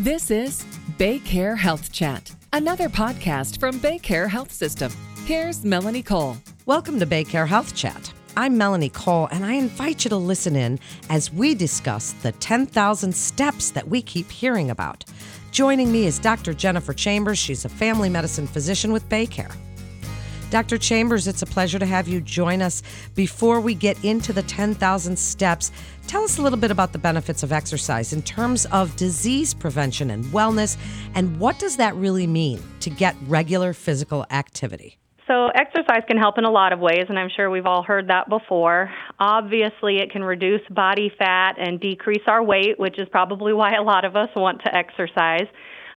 This is Baycare Health Chat, another podcast from Baycare Health System. Here's Melanie Cole. Welcome to Baycare Health Chat. I'm Melanie Cole, and I invite you to listen in as we discuss the 10,000 steps that we keep hearing about. Joining me is Dr. Jennifer Chambers. She's a family medicine physician with Baycare. Dr. Chambers, it's a pleasure to have you join us. Before we get into the 10,000 steps, tell us a little bit about the benefits of exercise in terms of disease prevention and wellness, and what does that really mean to get regular physical activity? So, exercise can help in a lot of ways, and I'm sure we've all heard that before. Obviously, it can reduce body fat and decrease our weight, which is probably why a lot of us want to exercise.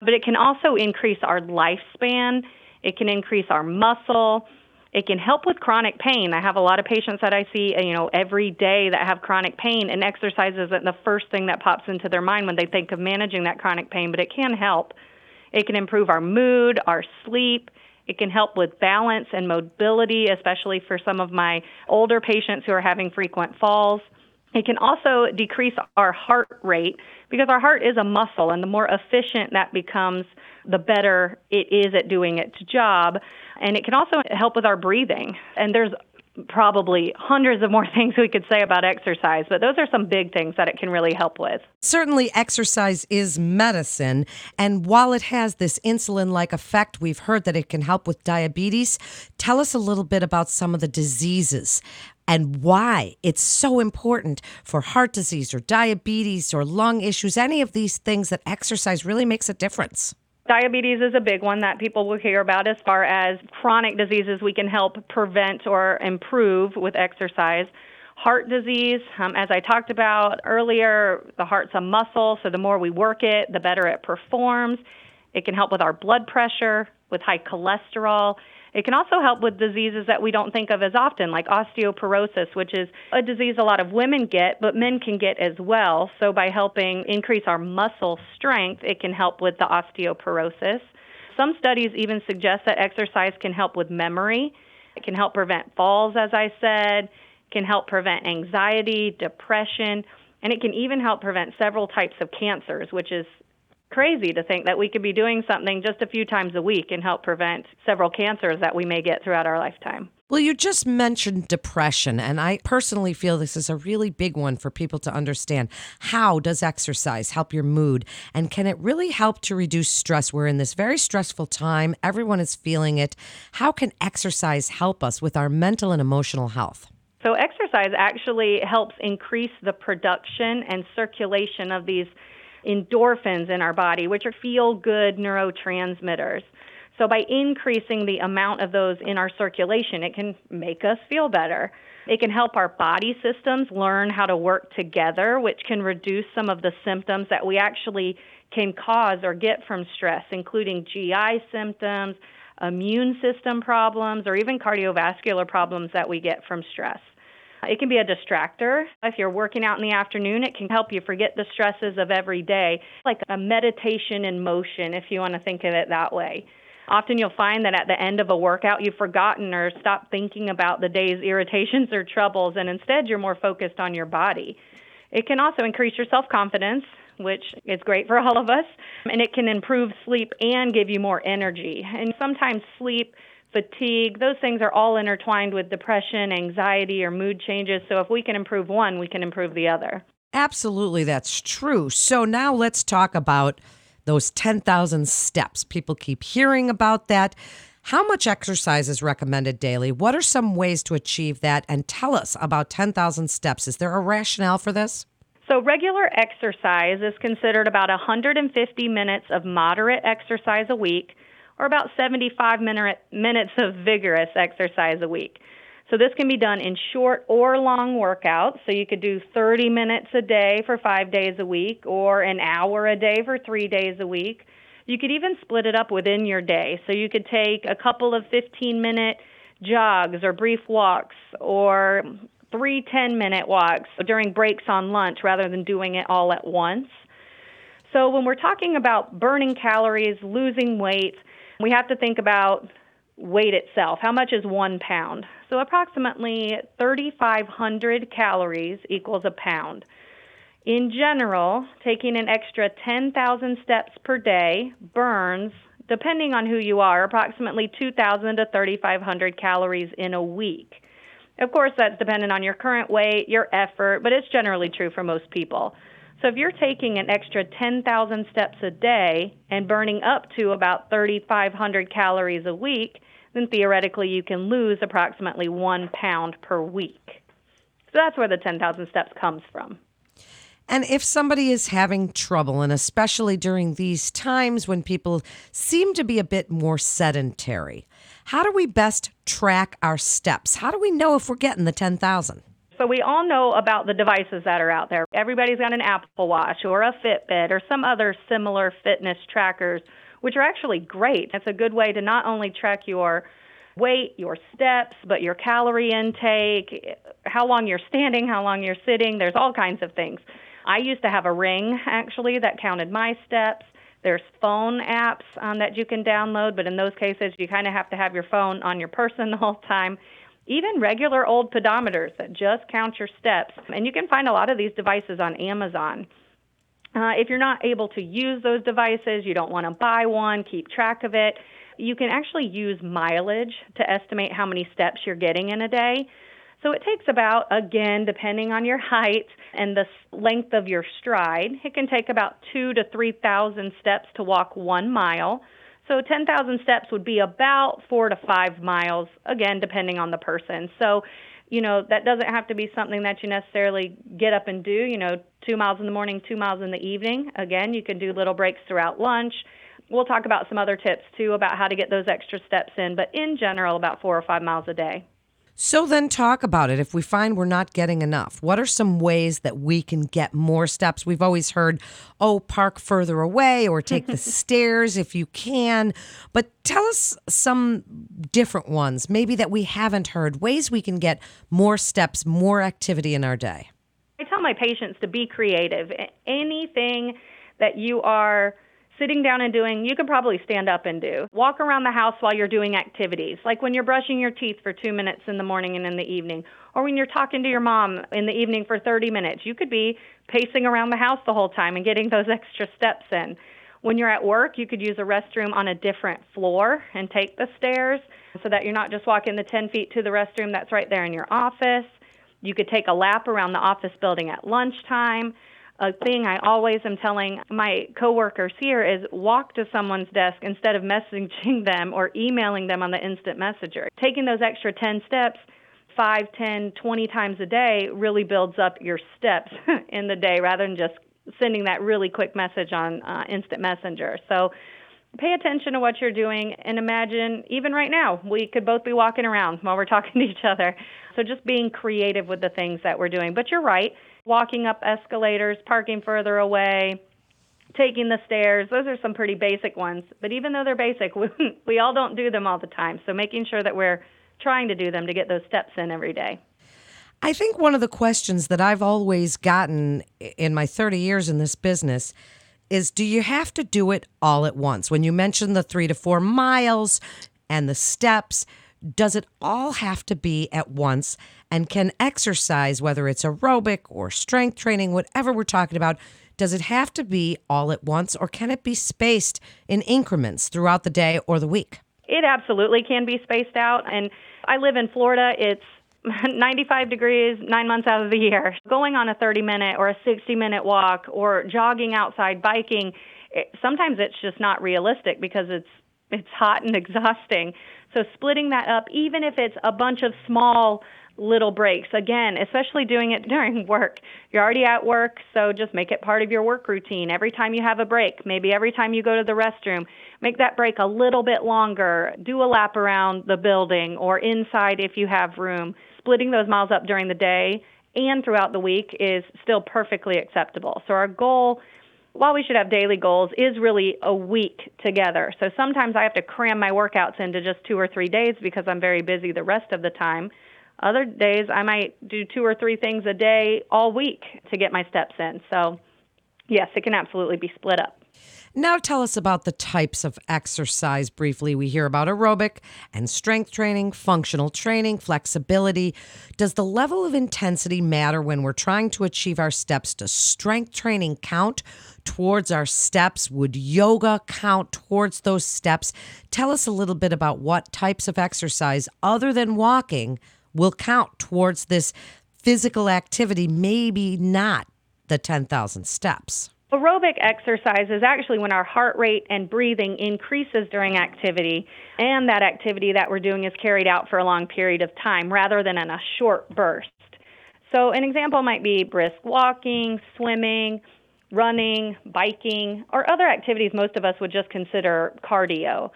But it can also increase our lifespan it can increase our muscle. It can help with chronic pain. I have a lot of patients that I see, you know, every day that have chronic pain, and exercise isn't the first thing that pops into their mind when they think of managing that chronic pain, but it can help. It can improve our mood, our sleep. It can help with balance and mobility, especially for some of my older patients who are having frequent falls. It can also decrease our heart rate because our heart is a muscle, and the more efficient that becomes, the better it is at doing its job. And it can also help with our breathing. And there's probably hundreds of more things we could say about exercise, but those are some big things that it can really help with. Certainly, exercise is medicine. And while it has this insulin like effect, we've heard that it can help with diabetes. Tell us a little bit about some of the diseases and why it's so important for heart disease or diabetes or lung issues, any of these things that exercise really makes a difference. Diabetes is a big one that people will hear about as far as chronic diseases we can help prevent or improve with exercise. Heart disease, um, as I talked about earlier, the heart's a muscle, so the more we work it, the better it performs. It can help with our blood pressure, with high cholesterol. It can also help with diseases that we don't think of as often, like osteoporosis, which is a disease a lot of women get, but men can get as well. So, by helping increase our muscle strength, it can help with the osteoporosis. Some studies even suggest that exercise can help with memory. It can help prevent falls, as I said, can help prevent anxiety, depression, and it can even help prevent several types of cancers, which is crazy to think that we could be doing something just a few times a week and help prevent several cancers that we may get throughout our lifetime. Well, you just mentioned depression, and I personally feel this is a really big one for people to understand. How does exercise help your mood? And can it really help to reduce stress? We're in this very stressful time, everyone is feeling it. How can exercise help us with our mental and emotional health? So, exercise actually helps increase the production and circulation of these endorphins in our body, which are feel good neurotransmitters. So, by increasing the amount of those in our circulation, it can make us feel better. It can help our body systems learn how to work together, which can reduce some of the symptoms that we actually can cause or get from stress, including GI symptoms, immune system problems, or even cardiovascular problems that we get from stress. It can be a distractor. If you're working out in the afternoon, it can help you forget the stresses of every day, like a meditation in motion, if you want to think of it that way. Often you'll find that at the end of a workout, you've forgotten or stopped thinking about the day's irritations or troubles, and instead you're more focused on your body. It can also increase your self confidence, which is great for all of us, and it can improve sleep and give you more energy. And sometimes sleep fatigue, those things are all intertwined with depression, anxiety, or mood changes. So if we can improve one, we can improve the other. Absolutely, that's true. So now let's talk about those 10,000 steps. People keep hearing about that. How much exercise is recommended daily? What are some ways to achieve that? And tell us about 10,000 steps. Is there a rationale for this? So, regular exercise is considered about 150 minutes of moderate exercise a week or about 75 minute, minutes of vigorous exercise a week. So this can be done in short or long workouts. So you could do 30 minutes a day for five days a week or an hour a day for three days a week. You could even split it up within your day. So you could take a couple of 15 minute jogs or brief walks or three 10 minute walks during breaks on lunch rather than doing it all at once. So when we're talking about burning calories, losing weight, we have to think about weight itself. How much is one pound? So, approximately 3,500 calories equals a pound. In general, taking an extra 10,000 steps per day burns, depending on who you are, approximately 2,000 to 3,500 calories in a week. Of course, that's dependent on your current weight, your effort, but it's generally true for most people. So if you're taking an extra 10,000 steps a day and burning up to about 3,500 calories a week, then theoretically you can lose approximately one pound per week. So that's where the 10,000 steps comes from. And if somebody is having trouble, and especially during these times when people seem to be a bit more sedentary, how do we best track our steps? How do we know if we're getting the 10,000? So we all know about the devices that are out there. Everybody's got an Apple Watch or a Fitbit or some other similar fitness trackers, which are actually great. It's a good way to not only track your weight, your steps, but your calorie intake, how long you're standing, how long you're sitting. There's all kinds of things. I used to have a ring actually that counted my steps. There's phone apps um, that you can download, but in those cases, you kind of have to have your phone on your person the whole time. Even regular old pedometers that just count your steps. And you can find a lot of these devices on Amazon. Uh, if you're not able to use those devices, you don't want to buy one, keep track of it, you can actually use mileage to estimate how many steps you're getting in a day. So it takes about, again, depending on your height and the length of your stride, it can take about two to 3,000 steps to walk one mile. So 10,000 steps would be about four to five miles, again, depending on the person. So, you know, that doesn't have to be something that you necessarily get up and do, you know, two miles in the morning, two miles in the evening. Again, you can do little breaks throughout lunch. We'll talk about some other tips too about how to get those extra steps in, but in general, about four or five miles a day. So then talk about it. If we find we're not getting enough, what are some ways that we can get more steps? We've always heard, oh, park further away or take the stairs if you can. But tell us some different ones, maybe that we haven't heard, ways we can get more steps, more activity in our day. I tell my patients to be creative. Anything that you are sitting down and doing, you could probably stand up and do. Walk around the house while you're doing activities, like when you're brushing your teeth for two minutes in the morning and in the evening, or when you're talking to your mom in the evening for 30 minutes. You could be pacing around the house the whole time and getting those extra steps in. When you're at work, you could use a restroom on a different floor and take the stairs so that you're not just walking the 10 feet to the restroom that's right there in your office. You could take a lap around the office building at lunchtime a thing I always am telling my coworkers here is walk to someone's desk instead of messaging them or emailing them on the instant messenger. Taking those extra 10 steps five, ten, twenty times a day really builds up your steps in the day rather than just sending that really quick message on uh, instant messenger. So pay attention to what you're doing and imagine even right now we could both be walking around while we're talking to each other. So just being creative with the things that we're doing. But you're right walking up escalators, parking further away, taking the stairs. Those are some pretty basic ones. But even though they're basic, we, we all don't do them all the time. So making sure that we're trying to do them to get those steps in every day. I think one of the questions that I've always gotten in my 30 years in this business is do you have to do it all at once? When you mention the three to four miles and the steps, does it all have to be at once? And can exercise, whether it's aerobic or strength training, whatever we're talking about, does it have to be all at once or can it be spaced in increments throughout the day or the week? It absolutely can be spaced out. And I live in Florida. It's 95 degrees nine months out of the year. Going on a 30 minute or a 60 minute walk or jogging outside, biking, it, sometimes it's just not realistic because it's it's hot and exhausting. So splitting that up, even if it's a bunch of small little breaks, again, especially doing it during work. You're already at work, so just make it part of your work routine. Every time you have a break, maybe every time you go to the restroom, make that break a little bit longer. Do a lap around the building or inside if you have room. Splitting those miles up during the day and throughout the week is still perfectly acceptable. So our goal while we should have daily goals, is really a week together. So sometimes I have to cram my workouts into just two or three days because I'm very busy the rest of the time. Other days I might do two or three things a day all week to get my steps in. So Yes, it can absolutely be split up. Now, tell us about the types of exercise briefly. We hear about aerobic and strength training, functional training, flexibility. Does the level of intensity matter when we're trying to achieve our steps? Does strength training count towards our steps? Would yoga count towards those steps? Tell us a little bit about what types of exercise, other than walking, will count towards this physical activity, maybe not the 10,000 steps. Aerobic exercise is actually when our heart rate and breathing increases during activity, and that activity that we're doing is carried out for a long period of time rather than in a short burst. So, an example might be brisk walking, swimming, running, biking, or other activities most of us would just consider cardio.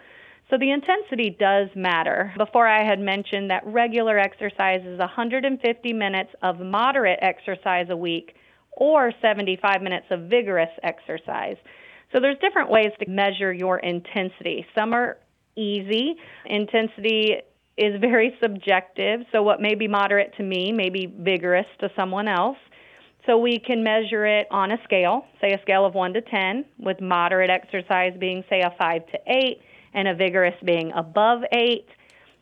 So, the intensity does matter. Before, I had mentioned that regular exercise is 150 minutes of moderate exercise a week or 75 minutes of vigorous exercise. So there's different ways to measure your intensity. Some are easy. Intensity is very subjective. So what may be moderate to me may be vigorous to someone else. So we can measure it on a scale, say a scale of 1 to 10, with moderate exercise being, say, a 5 to 8, and a vigorous being above 8.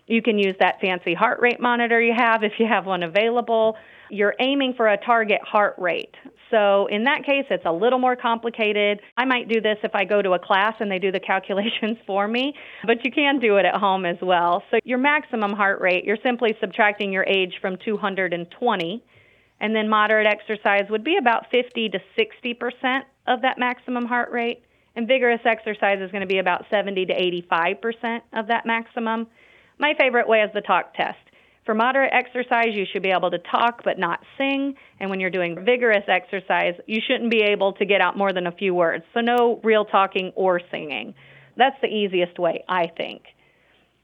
You can use that fancy heart rate monitor you have if you have one available you're aiming for a target heart rate. So in that case, it's a little more complicated. I might do this if I go to a class and they do the calculations for me, but you can do it at home as well. So your maximum heart rate, you're simply subtracting your age from 220, and then moderate exercise would be about 50 to 60 percent of that maximum heart rate, and vigorous exercise is going to be about 70 to 85 percent of that maximum. My favorite way is the talk test. For moderate exercise, you should be able to talk but not sing. And when you're doing vigorous exercise, you shouldn't be able to get out more than a few words. So, no real talking or singing. That's the easiest way, I think.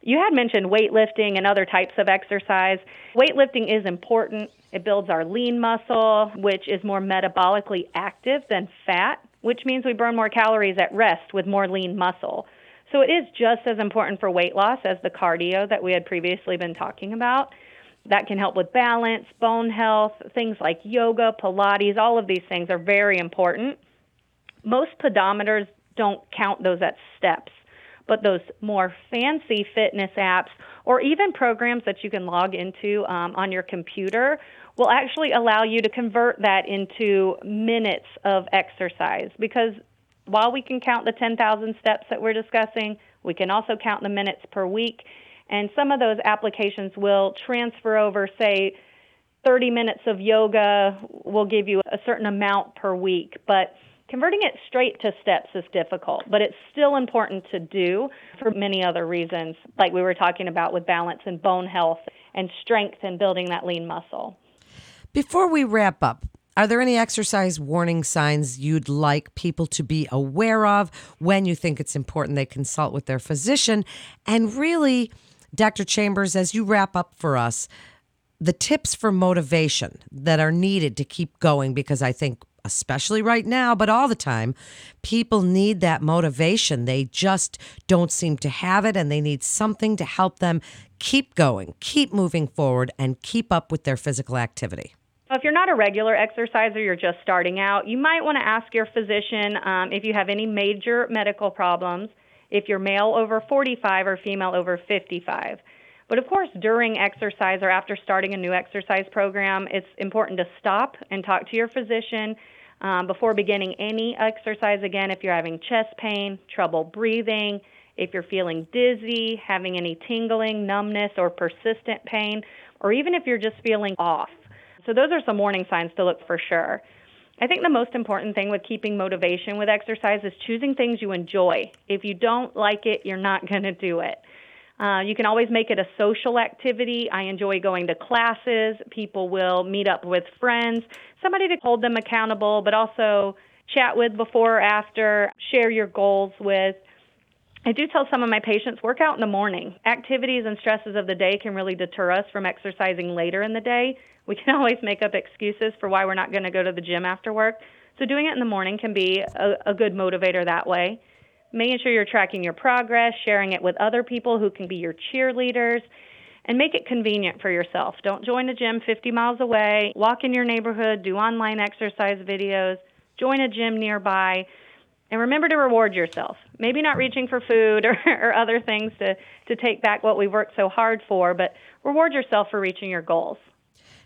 You had mentioned weightlifting and other types of exercise. Weightlifting is important. It builds our lean muscle, which is more metabolically active than fat, which means we burn more calories at rest with more lean muscle. So it is just as important for weight loss as the cardio that we had previously been talking about. That can help with balance, bone health, things like yoga, Pilates, all of these things are very important. Most pedometers don't count those as steps, but those more fancy fitness apps or even programs that you can log into um, on your computer will actually allow you to convert that into minutes of exercise because while we can count the 10,000 steps that we're discussing, we can also count the minutes per week. And some of those applications will transfer over, say, 30 minutes of yoga will give you a certain amount per week. But converting it straight to steps is difficult, but it's still important to do for many other reasons, like we were talking about with balance and bone health and strength and building that lean muscle. Before we wrap up, are there any exercise warning signs you'd like people to be aware of when you think it's important they consult with their physician? And really, Dr. Chambers, as you wrap up for us, the tips for motivation that are needed to keep going, because I think, especially right now, but all the time, people need that motivation. They just don't seem to have it, and they need something to help them keep going, keep moving forward, and keep up with their physical activity. If you're not a regular exerciser, you're just starting out, you might want to ask your physician um, if you have any major medical problems, if you're male over 45 or female over 55. But of course, during exercise or after starting a new exercise program, it's important to stop and talk to your physician um, before beginning any exercise again if you're having chest pain, trouble breathing, if you're feeling dizzy, having any tingling, numbness, or persistent pain, or even if you're just feeling off. So those are some warning signs to look for sure. I think the most important thing with keeping motivation with exercise is choosing things you enjoy. If you don't like it, you're not going to do it. Uh, you can always make it a social activity. I enjoy going to classes. People will meet up with friends, somebody to hold them accountable, but also chat with before or after, share your goals with. I do tell some of my patients work out in the morning. Activities and stresses of the day can really deter us from exercising later in the day. We can always make up excuses for why we're not going to go to the gym after work. So doing it in the morning can be a, a good motivator that way. Making sure you're tracking your progress, sharing it with other people who can be your cheerleaders, and make it convenient for yourself. Don't join a gym 50 miles away. Walk in your neighborhood, do online exercise videos. join a gym nearby. And remember to reward yourself. Maybe not reaching for food or, or other things to, to take back what we've worked so hard for, but reward yourself for reaching your goals.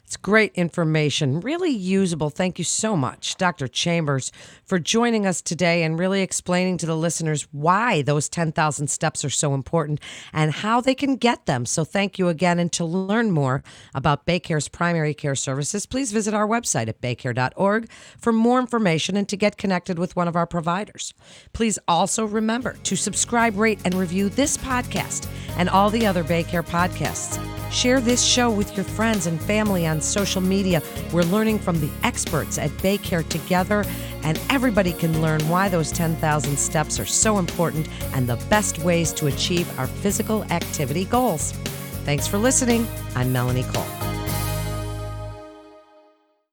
It's great information, really usable. Thank you so much, Dr. Chambers, for joining us today and really explaining to the listeners why those 10,000 steps are so important and how they can get them. So, thank you again. And to learn more about Baycare's primary care services, please visit our website at baycare.org for more information and to get connected with one of our providers. Please also remember to subscribe, rate, and review this podcast and all the other Baycare podcasts. Share this show with your friends and family on social media. We're learning from the experts at Baycare together, and everybody can learn why those 10,000 steps are so important and the best ways to achieve our physical activity goals. Thanks for listening. I'm Melanie Cole.